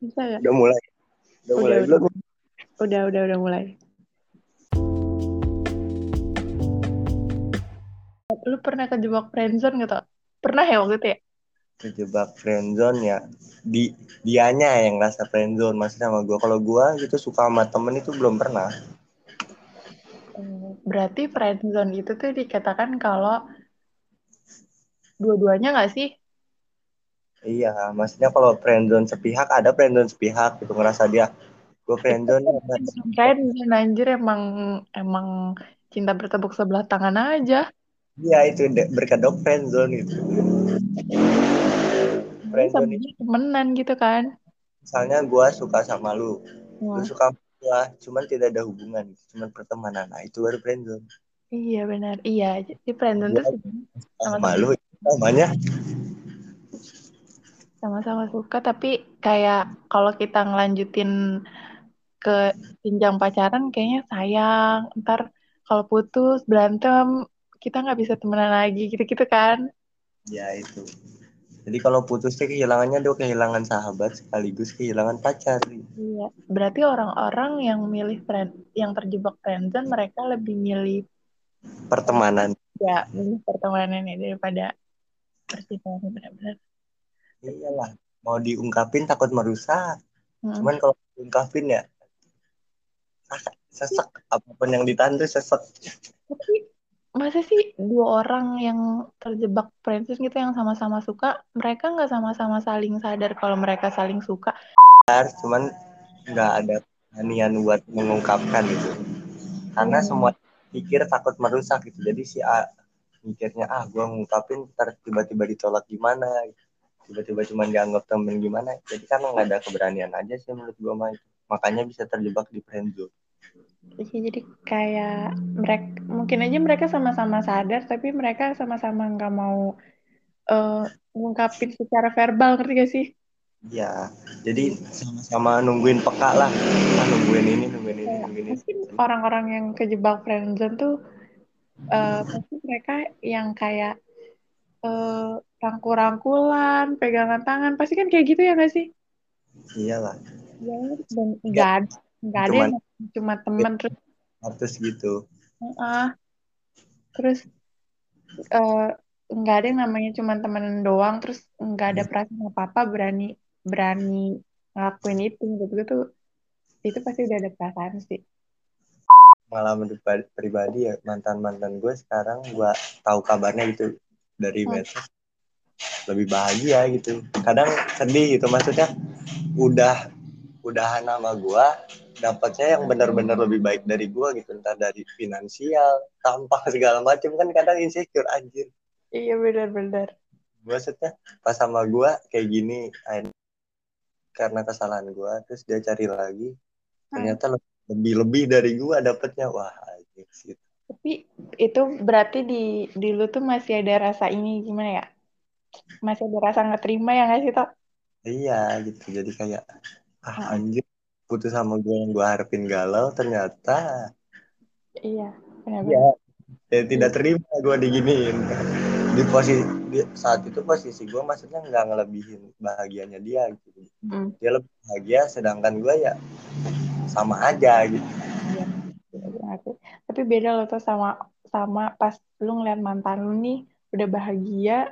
Bisa ya? Udah mulai. Udah, Udah, mulai udah. belum? Udah, udah, udah mulai. Lu pernah kejebak friendzone gak tau? Pernah ya waktu itu ya? Kejebak friendzone ya. Di dianya yang ngerasa friendzone maksudnya sama gua. Kalau gua gitu suka sama temen itu belum pernah. Hmm, Berarti friendzone itu tuh dikatakan kalau dua-duanya gak sih? Iya, maksudnya kalau friendzone sepihak ada friendzone sepihak gitu ngerasa dia gua friendzone. Friendzone anjir emang emang cinta bertepuk sebelah tangan aja. Iya itu berkedok friendzone gitu. Sama Friendzone itu temenan gitu kan. misalnya gua suka sama lu, lu Wah, suka gua, cuman tidak ada hubungan, cuman pertemanan. Nah itu baru friendzone. iya benar. Iya, jadi friendzone Gua sebenarnya sama lu namanya sama-sama suka tapi kayak kalau kita ngelanjutin ke jenjang pacaran kayaknya sayang ntar kalau putus berantem kita nggak bisa temenan lagi gitu-gitu kan ya itu. Jadi kalau putusnya kehilangannya dia kehilangan sahabat sekaligus kehilangan pacar. iya berarti orang-orang yang milih friend yang terjebak friendzone mereka lebih milih Pertemanan. ya milih pertemanan ini daripada percintaan benar-benar Iyalah, mau diungkapin takut merusak. Hmm. Cuman kalau diungkapin ya sesek, sesek. apa pun yang ditahan tuh sesek. tapi masa sih dua orang yang terjebak friendzone gitu yang sama-sama suka mereka nggak sama-sama saling sadar kalau mereka saling suka Cuman nggak ada nian buat mengungkapkan gitu. Karena Hmm. semua pikir takut merusak gitu. Jadi si A mikirnya ah gua ngungkapin ntar tiba-tiba ditolak gimana tiba-tiba cuma dianggap temen gimana? Jadi kan nggak ada keberanian aja sih menurut gua mah makanya bisa terjebak di friendzone Iya, jadi kayak mereka mungkin aja mereka sama-sama sadar tapi mereka sama-sama nggak mau ngungkapin secara verbal ngerti gak sih? ya jadi sama-sama nungguin peka lah. Ah, nungguin ini nungguin ini Kayak nungguin ini. mungkin orang-orang yang kejebak friendzone tuh eh pasti mereka yang kayak eh rangkul-rangkulan, pegangan tangan, pasti kan kayak gitu ya gak sih? iyalah. Ya, dan nggak ada nggak ada cuma teman terus. artis gitu. Ah terus eh, nggak ada yang namanya cuma temenan doang terus nggak ada perasaan apa apa berani berani ngelakuin itu gitu gitu itu pasti udah ada perasaan sih. Pengalaman pribadi ya mantan mantan gue sekarang gue tahu kabarnya gitu dari Hmm. medsos lebih bahagia gitu. Kadang sedih gitu maksudnya udah udahan sama gue dapatnya yang benar-benar lebih baik dari gue gitu. Entah dari finansial tampang segala macam kan kadang insecure anjir. Iya benar-benar. Maksudnya pas sama gue kayak gini karena kesalahan gue terus dia cari lagi ternyata lebih lebih dari gue dapatnya. Wah anjir sih tapi itu berarti di di lu tuh masih ada rasa ini gimana ya masih ada rasa nggak terima ya nggak sih toh Iya gitu jadi kayak ah Heeh. anjir putus sama gue yang gue harapin galau ternyata iya benar ya, ya tidak terima gue diginiin di posisi di, saat itu posisi gue maksudnya nggak ngelebihin bahagianya dia gitu Hmm. dia lebih bahagia sedangkan gue ya sama aja gitu. Tapi beda loh tuh sama sama pas lu ngeliat mantan lu nih udah bahagia,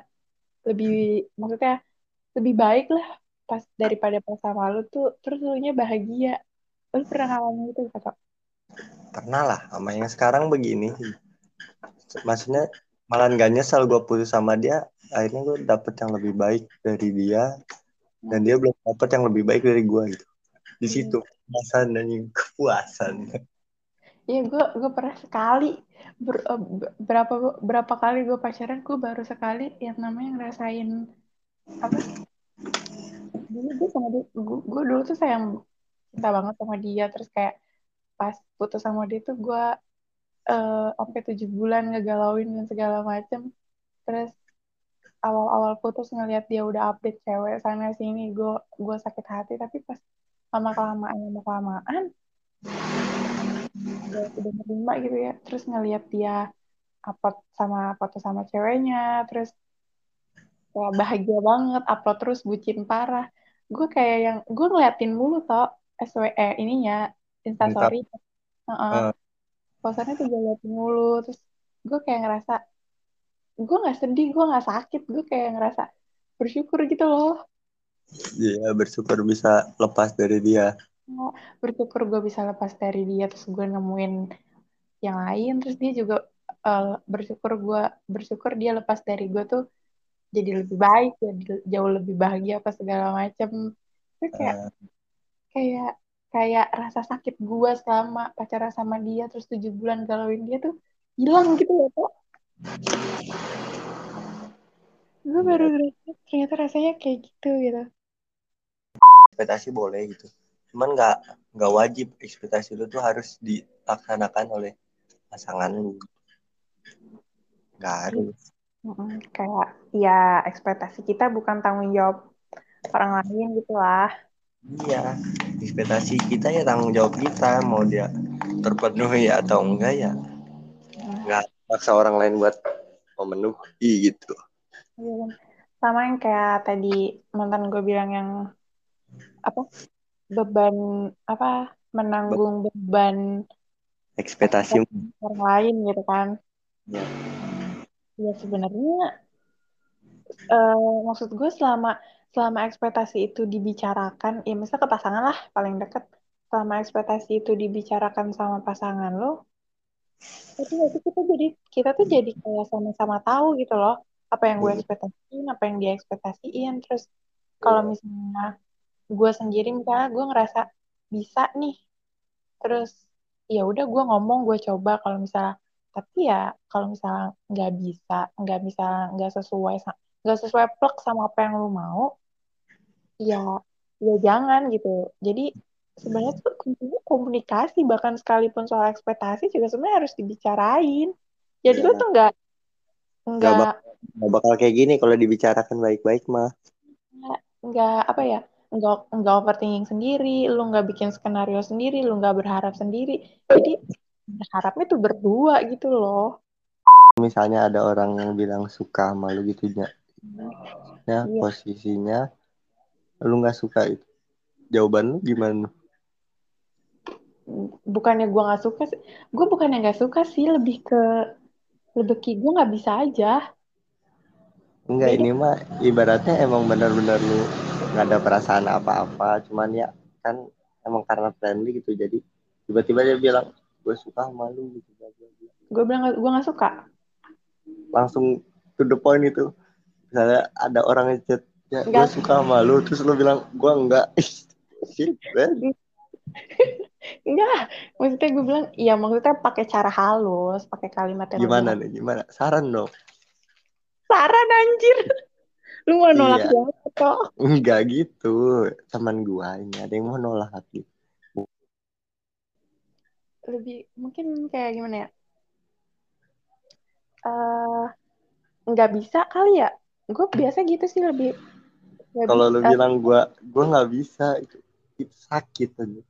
lebih maksudnya lebih baik lah pas daripada pas sama lu tuh terus lu nya bahagia. Lu pernah ngalamin itu kata? pernah lah sama yang sekarang begini maksudnya malah nggak nyesel gue putus sama dia akhirnya gue dapet yang lebih baik dari dia dan dia belum dapet yang lebih baik dari gue gitu di situ kepuasan dan kepuasan Iya gue gue pernah sekali ber- eh, be- berapa berapa kali gue pacaran gue baru sekali yang namanya ngerasain apa? Dulu gue sama dia, gue, gue dulu tuh sayang cinta banget sama dia terus kayak pas putus sama dia tuh gue eh, sampai tujuh bulan ngegalauin dan segala macem terus awal-awal putus ngelihat dia udah update cewek sana sini gue gue sakit hati tapi pas lama kelamaan lama kelamaan udah udah nerima gitu ya. Terus ngelihat dia upload sama foto sama ceweknya terus kayak bahagia banget upload terus bucin parah. Gue kayak yang gue ngeliatin mulu toh SW eh, ininya instastory. Heeh. Eh, posannya tuh gue liatin mulu terus gue kayak ngerasa gue nggak sedih gue nggak sakit gue kayak ngerasa bersyukur gitu loh. Iya, bersyukur bisa lepas dari dia. Bersyukur gue bisa lepas dari dia terus gue nemuin yang lain terus dia juga eh, bersyukur gue bersyukur dia lepas dari gue tuh jadi lebih baik jadi jauh lebih bahagia apa segala macem. Itu kayak Eh, kayak kayak rasa sakit gue selama pacaran sama dia terus tujuh bulan galauin dia tuh hilang gitu loh kok gue baru ngerasa ternyata rasanya kayak gitu gitu. Ekspektasi boleh gitu. Cuman nggak nggak wajib. Ekspektasi lu tuh harus dilaksanakan oleh pasangan lu. Nggak harus. Kayak ya ekspektasi kita bukan tanggung jawab orang lain gitu lah. Iya, ekspektasi kita ya tanggung jawab kita. Mau dia terpenuhi atau enggak ya nggak maksa orang lain buat memenuhi gitu. Iya. Sama yang kayak tadi mantan gue bilang yang apa beban apa menanggung beban Ekspektasi orang lain gitu kan. Ya, ya sebenarnya eh, maksud gue selama selama ekspektasi itu dibicarakan ya misalnya ke pasangan lah paling deket. Selama ekspektasi itu dibicarakan sama pasangan lo tapi itu kita jadi kita tuh jadi kayak sama-sama tahu gitu loh apa yang gue ekspektasiin apa yang dia ekspektasiin. Terus kalau misalnya gue sendiri misalnya gue ngerasa bisa nih. Terus ya udah gue ngomong gue coba kalau misalnya tapi ya kalau misalnya nggak bisa nggak bisa nggak sesuai nggak sesuai plek sama apa yang lu mau ya ya jangan gitu. Jadi sebenarnya tuh kuncinya komunikasi bahkan sekalipun soal ekspektasi juga sebenarnya harus dibicarain. Jadi lu ya, tuh nggak nggak nggak bak- nggak bakal kayak gini kalau dibicarakan baik-baik mah. nggak apa ya nggak nggak overthinking sendiri lu nggak bikin skenario sendiri lu nggak berharap sendiri jadi berharapnya tuh berdua gitu loh Misalnya ada orang yang bilang suka sama lu gitu ya, ya Iya. posisinya lu nggak suka itu. Jawaban lu gimana? bukannya gue nggak suka sih gue bukannya nggak suka sih lebih ke lebih ke gue nggak bisa aja Enggak ini mah ibaratnya emang benar-benar lu nggak ada perasaan apa-apa, cuman ya kan emang karena friendly gitu. Jadi tiba-tiba dia bilang gue suka sama lu gitu. Gue bilang gue nggak suka. Langsung to the point itu. Misalnya ada orang yang chat ya gue suka sama lu. Terus lu bilang gue enggak shit man. enggak maksudnya gue bilang iya maksudnya pakai cara halus pakai kalimat yang gimana nih? Gimana? Saran dong. Saran anjir lu mau nolak Iya. siapa kok enggak gitu. Teman gua ini ada yang mau nolak hati lebih mungkin kayak gimana ya? Eh nggak bisa kali ya? Gue biasa gitu sih lebih kalau lu bilang gua gua nggak bisa itu itu sakit aja.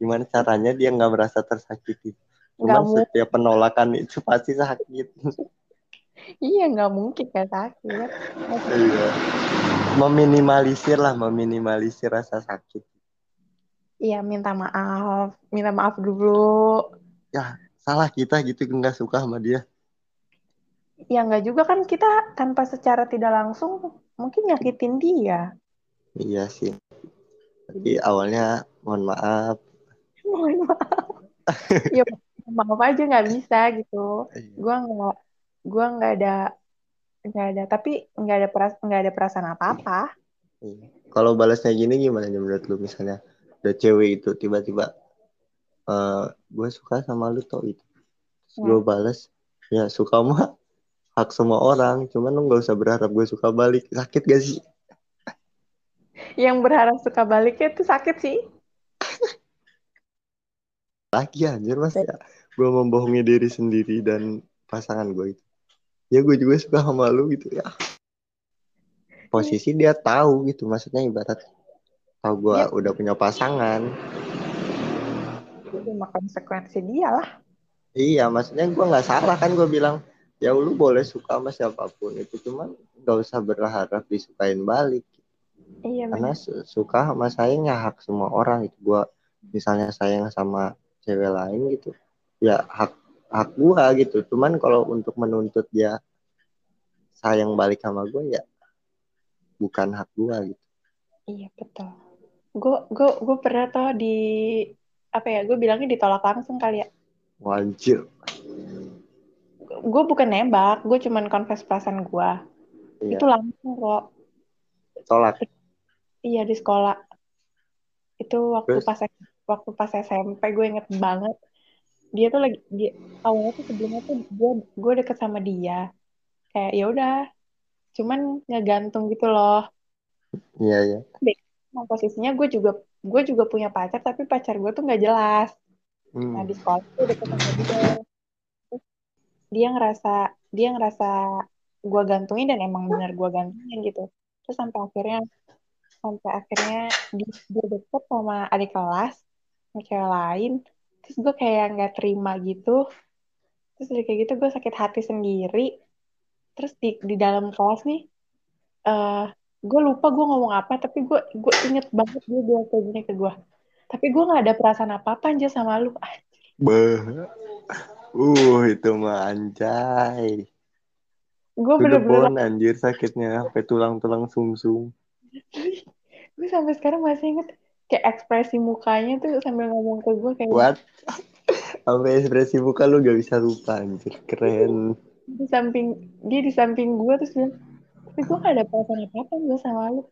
Gimana caranya dia nggak merasa tersakiti? Cuman setiap penolakan itu pasti sakit iya nggak mungkin kayak sakit iya. meminimalisir lah meminimalisir rasa sakit. Iya minta maaf. Minta maaf dulu. Salah kita gitu nggak suka sama dia. Ya nggak juga kan kita tanpa secara tidak langsung mungkin nyakitin dia. Iya sih. Tapi awalnya mohon maaf. Mohon maaf. Ya maaf aja nggak bisa gitu. Iya. gue nggak gue nggak ada nggak ada tapi nggak ada peras nggak ada perasaan apa apa Iya. Kalau balasnya gini gimana menurut lu misalnya ada cewek itu tiba-tiba eh gue suka sama lu tau itu. Terus gue balas ya suka mah hak semua orang, cuman lu nggak usah berharap gue suka balik. Sakit gak sih? yang berharap suka baliknya tuh sakit sih Lagi anjir mas ya. Gue membohongi diri sendiri dan pasangan gue itu. Ya gue juga suka sama lu gitu ya. Posisi dia tahu gitu, maksudnya ibarat tahu gue Dia- udah punya pasangan. itu mah konsekuensi dia lah Iya, maksudnya gue nggak salah kan gue bilang ya lu boleh suka sama siapa pun itu cuman nggak usah berharap disukain balik. iya karena suka sama sayang ya hak semua orang itu gua misalnya sayang sama cewek lain gitu ya hak hak gua gitu. Cuman kalau untuk menuntut dia sayang balik sama gua ya bukan hak gua gitu. Iya betul. Gue gue gue pernah tuh di apa ya gue bilangnya ditolak langsung kali ya. Wajib. Gue bukan nembak gue cuman confess perasaan gue iya. Itu langsung kok. Tolak iya di sekolah. Itu waktu terus? pas waktu pas SMP gue inget banget dia tuh lagi dia awalnya tuh sebelumnya tuh gue gue deket sama dia. Kayak ya udah. Cuman ngegantung gitu loh. Iya iya. Nah, posisinya gue juga gue juga punya pacar tapi pacar gue tuh nggak jelas. Nah hmm. di sekolah tuh deket sama dia. Dia ngerasa dia ngerasa gue gantungin dan emang bener gue gantungin gitu. Terus sampai akhirnya sampai akhirnya dia, dia deket sama adik kelas sama cewek lain terus gue kayak nggak terima gitu terus dari kayak gitu gue sakit hati sendiri terus di di dalam kelas nih eh gue lupa gue ngomong apa tapi gue gue inget banget dia bilang kayak gini ke gue tapi gue nggak ada perasaan apa apa aja sama lu Beh. Uh, itu mah anjay. gue bener-bener anjir sakitnya sampai tulang-tulang sumsum. gue sampai sekarang masih inget kayak ekspresi mukanya tuh sambil ngomong ke gue kayak What? Sampai ekspresi muka lu gak bisa lupa anjir. Keren. di samping dia di samping gue terus bilang tapi gue gak ada perasaan apa apa gue sama lu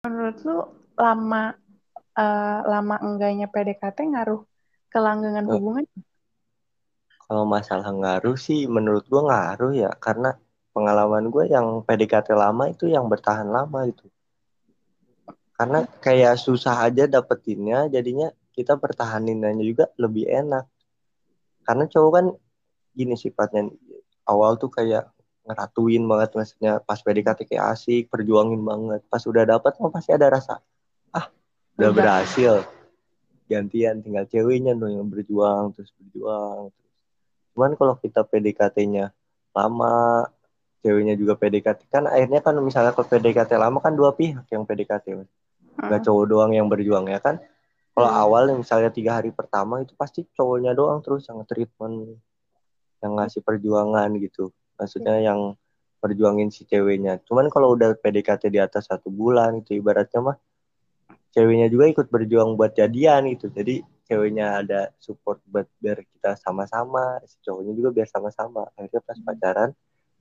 menurut lu lama eh, lama enggaknya PDKT ngaruh ke langgangan Eh, hubungan Kalau masalah ngaruh sih menurut gua ngaruh ya karena pengalaman gue yang PDKT lama itu yang bertahan lama itu. Karena kayak susah aja dapetinnya jadinya kita pertahaninnya juga lebih enak. Karena cowok kan gini sifatnya awal tuh kayak ngeratuin banget maksudnya pas PDKT kayak asik perjuangin banget. Pas udah dapet mah pasti ada rasa ah udah udah berhasil. Gantian tinggal ceweknya dong yang berjuang terus berjuang cuman kalau kita PDKT-nya lama ceweknya juga PDKT kan akhirnya kan misalnya kalau PDKT lama kan dua pihak yang PDKT nggak Hmm, cowok doang yang berjuang ya kan? Kalau iya. awal misalnya tiga hari pertama itu pasti cowoknya doang terus yang treatment yang ngasih perjuangan gitu. Maksudnya yang perjuangin si ceweknya. Cuman kalau udah PDKT di atas satu bulan itu ibaratnya mah ceweknya juga ikut berjuang buat jadian gitu. Jadi ceweknya ada support buat biar kita sama-sama si cowoknya juga biar sama-sama. Akhirnya pas pacaran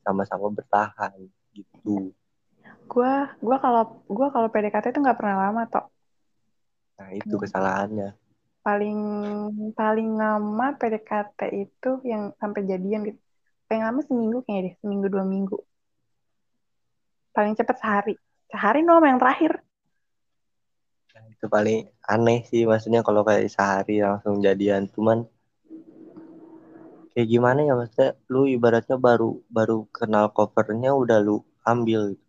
sama-sama bertahan gitu gue gue kalau gue kalau PDKT itu nggak pernah lama toh nah itu kesalahannya. Paling paling lama PDKT itu yang sampai jadian gitu. Paling lama seminggu kayaknya deh seminggu dua minggu. Paling cepat sehari. Sehari no sama yang terakhir. Nah, itu paling aneh sih maksudnya kalau kayak sehari langsung jadian. Cuman kayak gimana ya maksudnya lu ibaratnya baru baru kenal covernya udah lu ambil gitu,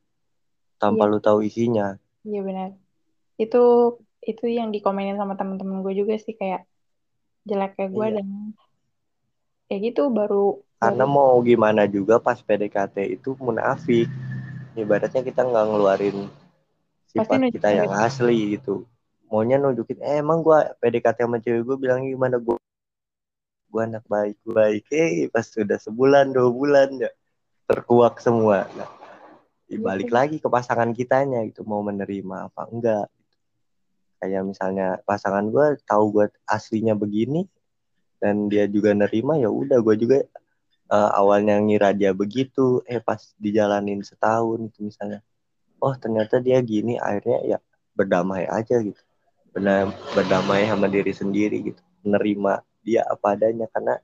tanpa iya. lu tahu isinya. Iya benar. Itu itu yang dikomenin sama temen-temen gue juga sih kayak jelek kayak gue iya. dan kayak gitu baru karena baru mau gimana juga pas PDKT itu munafik. Ibaratnya kita nggak ngeluarin pasti sifat kita nunjukin yang gitu. asli gitu. Maunya nunjukin eh emang gua PDKT sama cewek gue bilang gimana? Gua gua anak baik gua baik eh pas sudah sebulan dua bulan ya terkuak semua. Nah, balik tuh lagi ke pasangan kitanya gitu mau menerima apa enggak. Kayak misalnya pasangan gua tahu gua aslinya begini dan dia juga nerima ya udah gua juga eh, awalnya ngira dia begitu eh pas dijalanin setahun itu misalnya. Oh ternyata dia gini akhirnya ya berdamai aja gitu. Benar berdamai sama diri sendiri gitu menerima dia apa adanya. Karena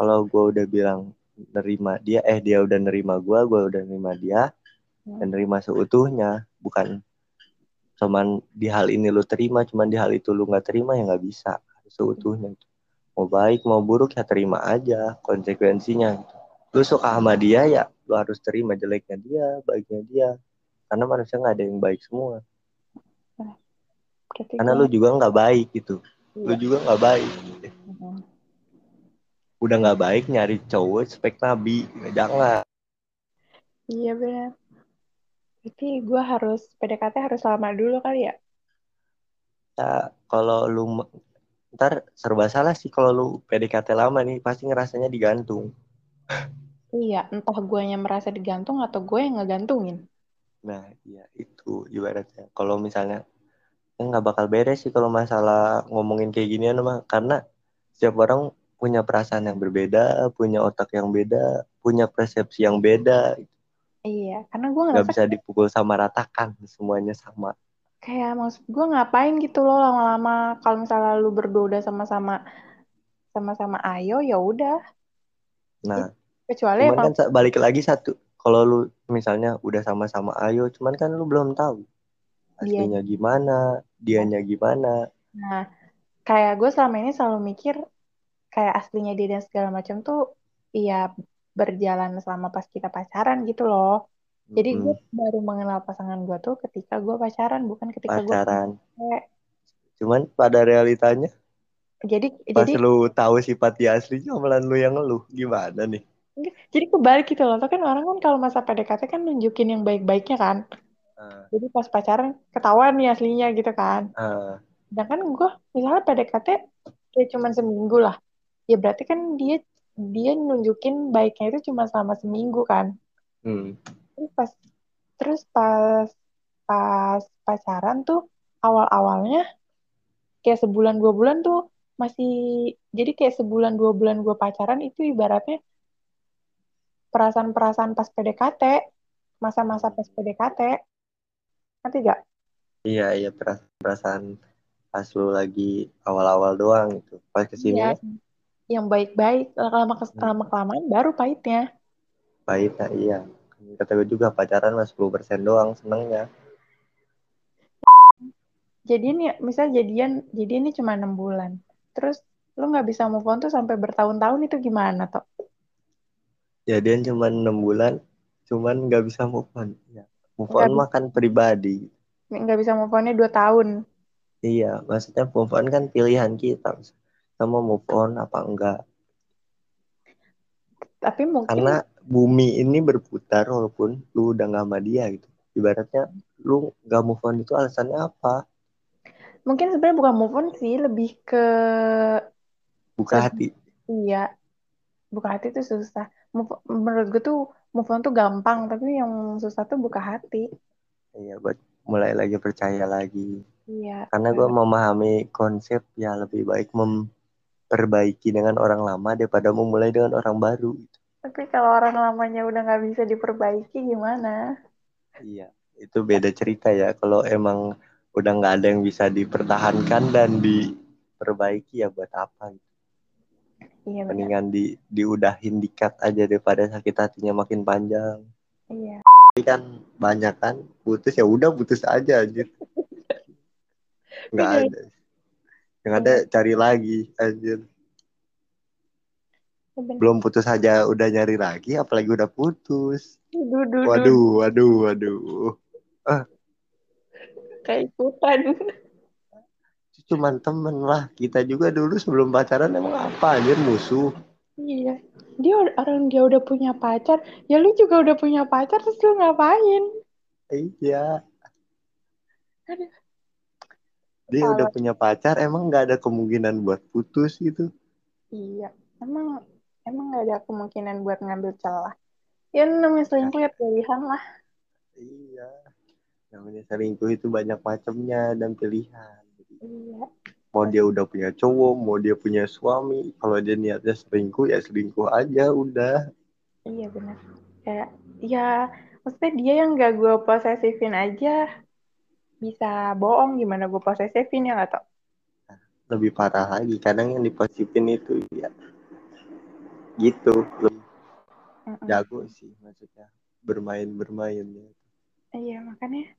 kalau gue udah bilang nerima dia eh dia udah nerima gue gue udah nerima dia dan Hmm, nerima seutuhnya bukan cuman di hal ini lu terima cuman di hal itu lu nggak terima ya nggak bisa. Seutuhnya gitu. mau baik mau buruk ya terima aja konsekuensinya gitu. lu suka sama dia ya lu harus terima jeleknya dia baiknya dia. Karena manusia nggak ada yang baik semua. Nah, berarti karena gue lu juga nggak baik gitu. Lu iya. juga nggak baik. Hmm, udah nggak baik nyari cowok spek nabi. Jangan. Iya benar Berarti gue harus PDKT harus lama dulu kali ya? ya kalau lu ntar serba salah sih kalau lu PDKT lama nih pasti ngerasanya digantung. Iya, entah gue yang merasa digantung atau gue yang ngegantungin. nah iya itu ibaratnya. Kalau misalnya ya nggak bakal beres sih kalau masalah ngomongin kayak ginian mah. Karena setiap orang punya perasaan yang berbeda punya otak yang beda punya persepsi yang beda Iya, karena gue nggak bisa dipukul sama ratakan semuanya sama. Kayak maksud gue ngapain gitu loh lama-lama. Kalau misalnya lu berdua udah sama-sama sama-sama ayo ya udah. nah Kecuali cuman emang kan balik lagi satu kalau lu misalnya udah sama-sama ayo cuman kan lu belum tahu dia. aslinya gimana dianya gimana. Nah, kayak gue selama ini selalu mikir kayak aslinya dia dan segala macam tuh iya berjalan selama pas kita pacaran gitu loh. Jadi gue Mm-mm, baru mengenal pasangan gue tuh ketika gue pacaran, bukan ketika gue pacaran cewek. cuman pada realitanya Jadi pas jadi lu tahu sifat dia aslinya malah lu yang ngeluh gimana nih jadi kebalik gitu loh. Tuh kan orang kan kalau masa PDKT kan nunjukin yang baik-baiknya kan. Ah, Jadi pas pacaran ketahuan nih aslinya gitu kan. ah, Sedangkan gue misalnya PDKT kayak cuman seminggu lah. Ya berarti kan dia dia nunjukin baiknya itu cuma selama seminggu kan. hmm. Terus pas terus pas pas pacaran tuh awal-awalnya kayak sebulan dua bulan tuh masih jadi kayak sebulan dua bulan gue pacaran itu ibaratnya perasaan-perasaan pas PDKT masa-masa pas PDKT nanti gak? iya iya peras- perasaan pas lu lagi awal-awal doang gitu pas Iya, ke sininya yang baik-baik lama hmm, lama kelamaan baru pahitnya. pahit nah, iya kata gue juga pacaran mas 10% doang senengnya Jadi ini misal jadian jadian ini cuma enam bulan. Terus lu nggak bisa move on tuh sampai bertahun-tahun itu gimana toh? jadian cuma enam bulan cuman nggak bisa move on ya move on makan pribadi nggak bisa move onnya dua tahun. iya maksudnya move on kan pilihan kita sama move on apa enggak Tapi mungkin karena bumi ini berputar walaupun lu udah nggak sama dia gitu ibaratnya lu nggak move on itu alasannya apa mungkin sebenarnya bukan move on sih, lebih ke buka hati iya buka hati tuh susah. Move, menurut gue tuh move on tuh gampang, tapi yang susah tuh buka hati. iya buat mulai lagi percaya lagi Iya. karena gue memahami konsep ya lebih baik memperbaiki dengan orang lama daripada memulai dengan orang baru Tapi kalau orang lamanya udah nggak bisa diperbaiki gimana? iya itu beda cerita ya kalau emang udah nggak ada yang bisa dipertahankan dan diperbaiki ya buat apa gitu. Iya mendingan di diudahin dikat aja daripada sakit hatinya makin panjang Iya. tapi kan banyak kan putus ya udah putus aja anjir nggak Benar. ada yang ada cari lagi anjir Benar. belum putus aja udah nyari lagi apalagi udah putus Duh, duh, duh. waduh waduh waduh Kayak ikutan. cuman temen lah kita juga dulu sebelum pacaran emang apa anjir musuh Iya. Dia orang dia udah punya pacar, ya lu juga udah punya pacar terus lu ngapain? iya Aduh, dia udah salah. punya pacar emang nggak ada kemungkinan buat putus gitu Iya. Emang emang nggak ada kemungkinan buat ngambil celah. Ya namanya selingkuh ya pilihan lah. iya namanya selingkuh itu banyak macamnya dan pilihan Iya. mau dia udah punya cowok mau dia punya suami kalau dia niatnya selingkuh ya selingkuh aja udah Iya benar. Kayak ya maksudnya dia yang gak gue posesifin aja bisa bohong gimana gue posesifin ya nggak tau. lebih parah lagi kadang yang diposipin itu ya. Gitu. Lebih Mm-mm. jago sih maksudnya. Bermain bermain ya. Iya makanya.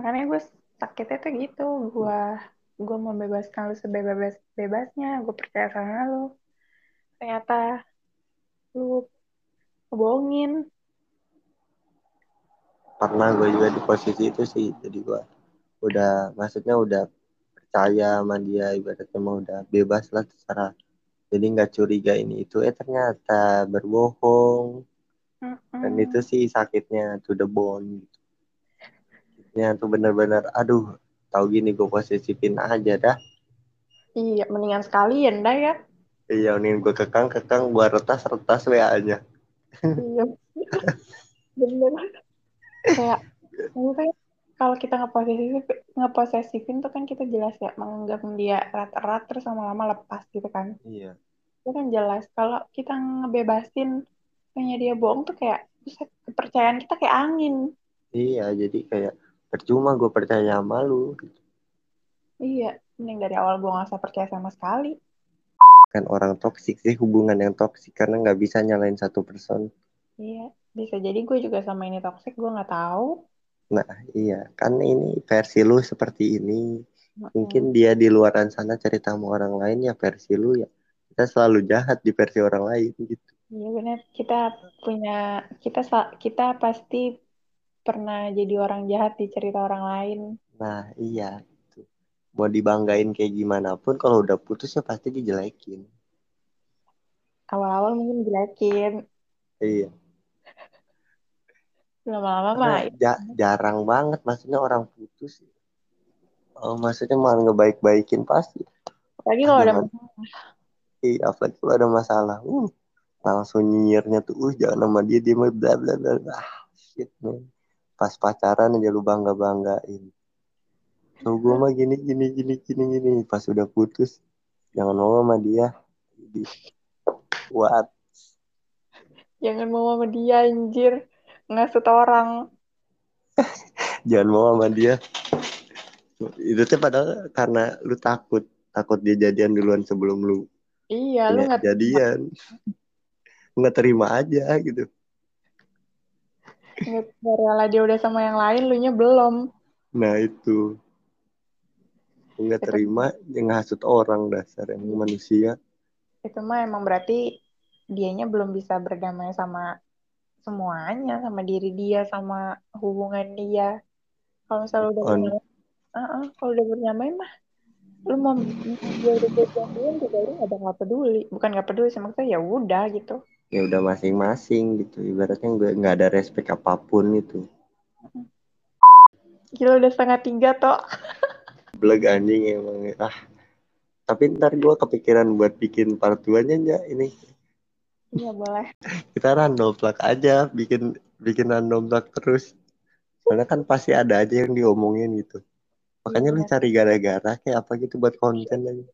Makanya gue sakitnya tuh gitu. Gue gue membebaskan lu sebebas bebasnya. Gue percaya sama lu. Ternyata lu bohongin pernah gue juga di posisi itu sih jadi gue udah maksudnya udah percaya sama dia ibaratnya mau udah bebas lah terserah jadi nggak curiga ini itu eh ternyata berbohong dan itu sih sakitnya to the bone gitu. Ya tuh bener-bener, aduh, tahu gini gue posesifin aja dah. Iya, mendingan sekalian dah ya. Iya, nih gue kekang-kekang, gue retas-retas WA-nya. Iya, bener. Kayak, kayak kalau kita ngeposesifin, ngeposesifin tuh kan kita jelas ya menganggap dia erat-erat terus lama-lama lepas gitu kan. Iya. Itu kan jelas. Kalau kita ngebebasin hanya dia bohong tuh kayak kepercayaan kita kayak angin. Iya, jadi kayak percuma gue percaya sama lu. Iya, mending dari awal gue gak usah percaya sama sekali. Kan orang toksik sih hubungan yang toksik karena nggak bisa nyalain satu person. Iya, bisa jadi gue juga sama ini toxic, gue nggak tahu. Nah, iya, kan ini versi lu seperti ini. Mungkin dia di luaran sana cerita sama orang lain ya versi lu ya. Kita selalu jahat di versi orang lain gitu. Iya benar, kita punya kita kita pasti pernah jadi orang jahat di cerita orang lain. Nah, iya. Gitu. Mau dibanggain kayak gimana pun kalau udah putus ya pasti dijelekin. Awal-awal mungkin jelekin, Iya. Lama-lama mah ja- jarang banget maksudnya orang putus. Oh, maksudnya malah ngebaik-baikin pasti. apalagi kalau ada Jangan, iya, apalagi kalau ada masalah. Uh, langsung nyinyirnya tuh, uh, jangan sama dia, dia mah bla bla bla. Ah, shit, man. Pas pacaran aja lu bangga-banggain. Tuh gue mah gini, gini, gini, gini, gini. Pas udah putus, jangan mau sama dia. Jadi, what? jangan mau sama dia anjir, ngasut orang. Jangan mau sama dia. Itu tuh padahal karena lu takut. Takut dia jadian duluan sebelum lu Iya, lu punya nggak jadian. Nggak terima aja gitu. nggak rela dia udah sama yang lain, lu nya belum. Nah itu. Nggak terima, ya ngasut orang dasar emang manusia. itu mah emang berarti dianya belum bisa berdamai sama semuanya, sama diri dia, sama hubungan dia. Kalau misalnya udah On, berdamai, uh kalau udah berdamai mah, lu mau dia udah jadian juga lu nggak bakal peduli. Bukan nggak peduli sih maksudnya ya udah gitu. ya udah masing-masing gitu. Ibaratnya nggak nggak ada respect apa pun itu. Gila udah setengah tiga toh. Beleg anjing emang. Ah, tapi ntar gue kepikiran buat bikin part 2-nya ya ini. Iya boleh. Kita random plug aja, bikin bikin random plug terus. Soalnya kan pasti ada aja yang diomongin gitu. Makanya lu Iya. cari gara-gara kayak apa gitu buat konten aja.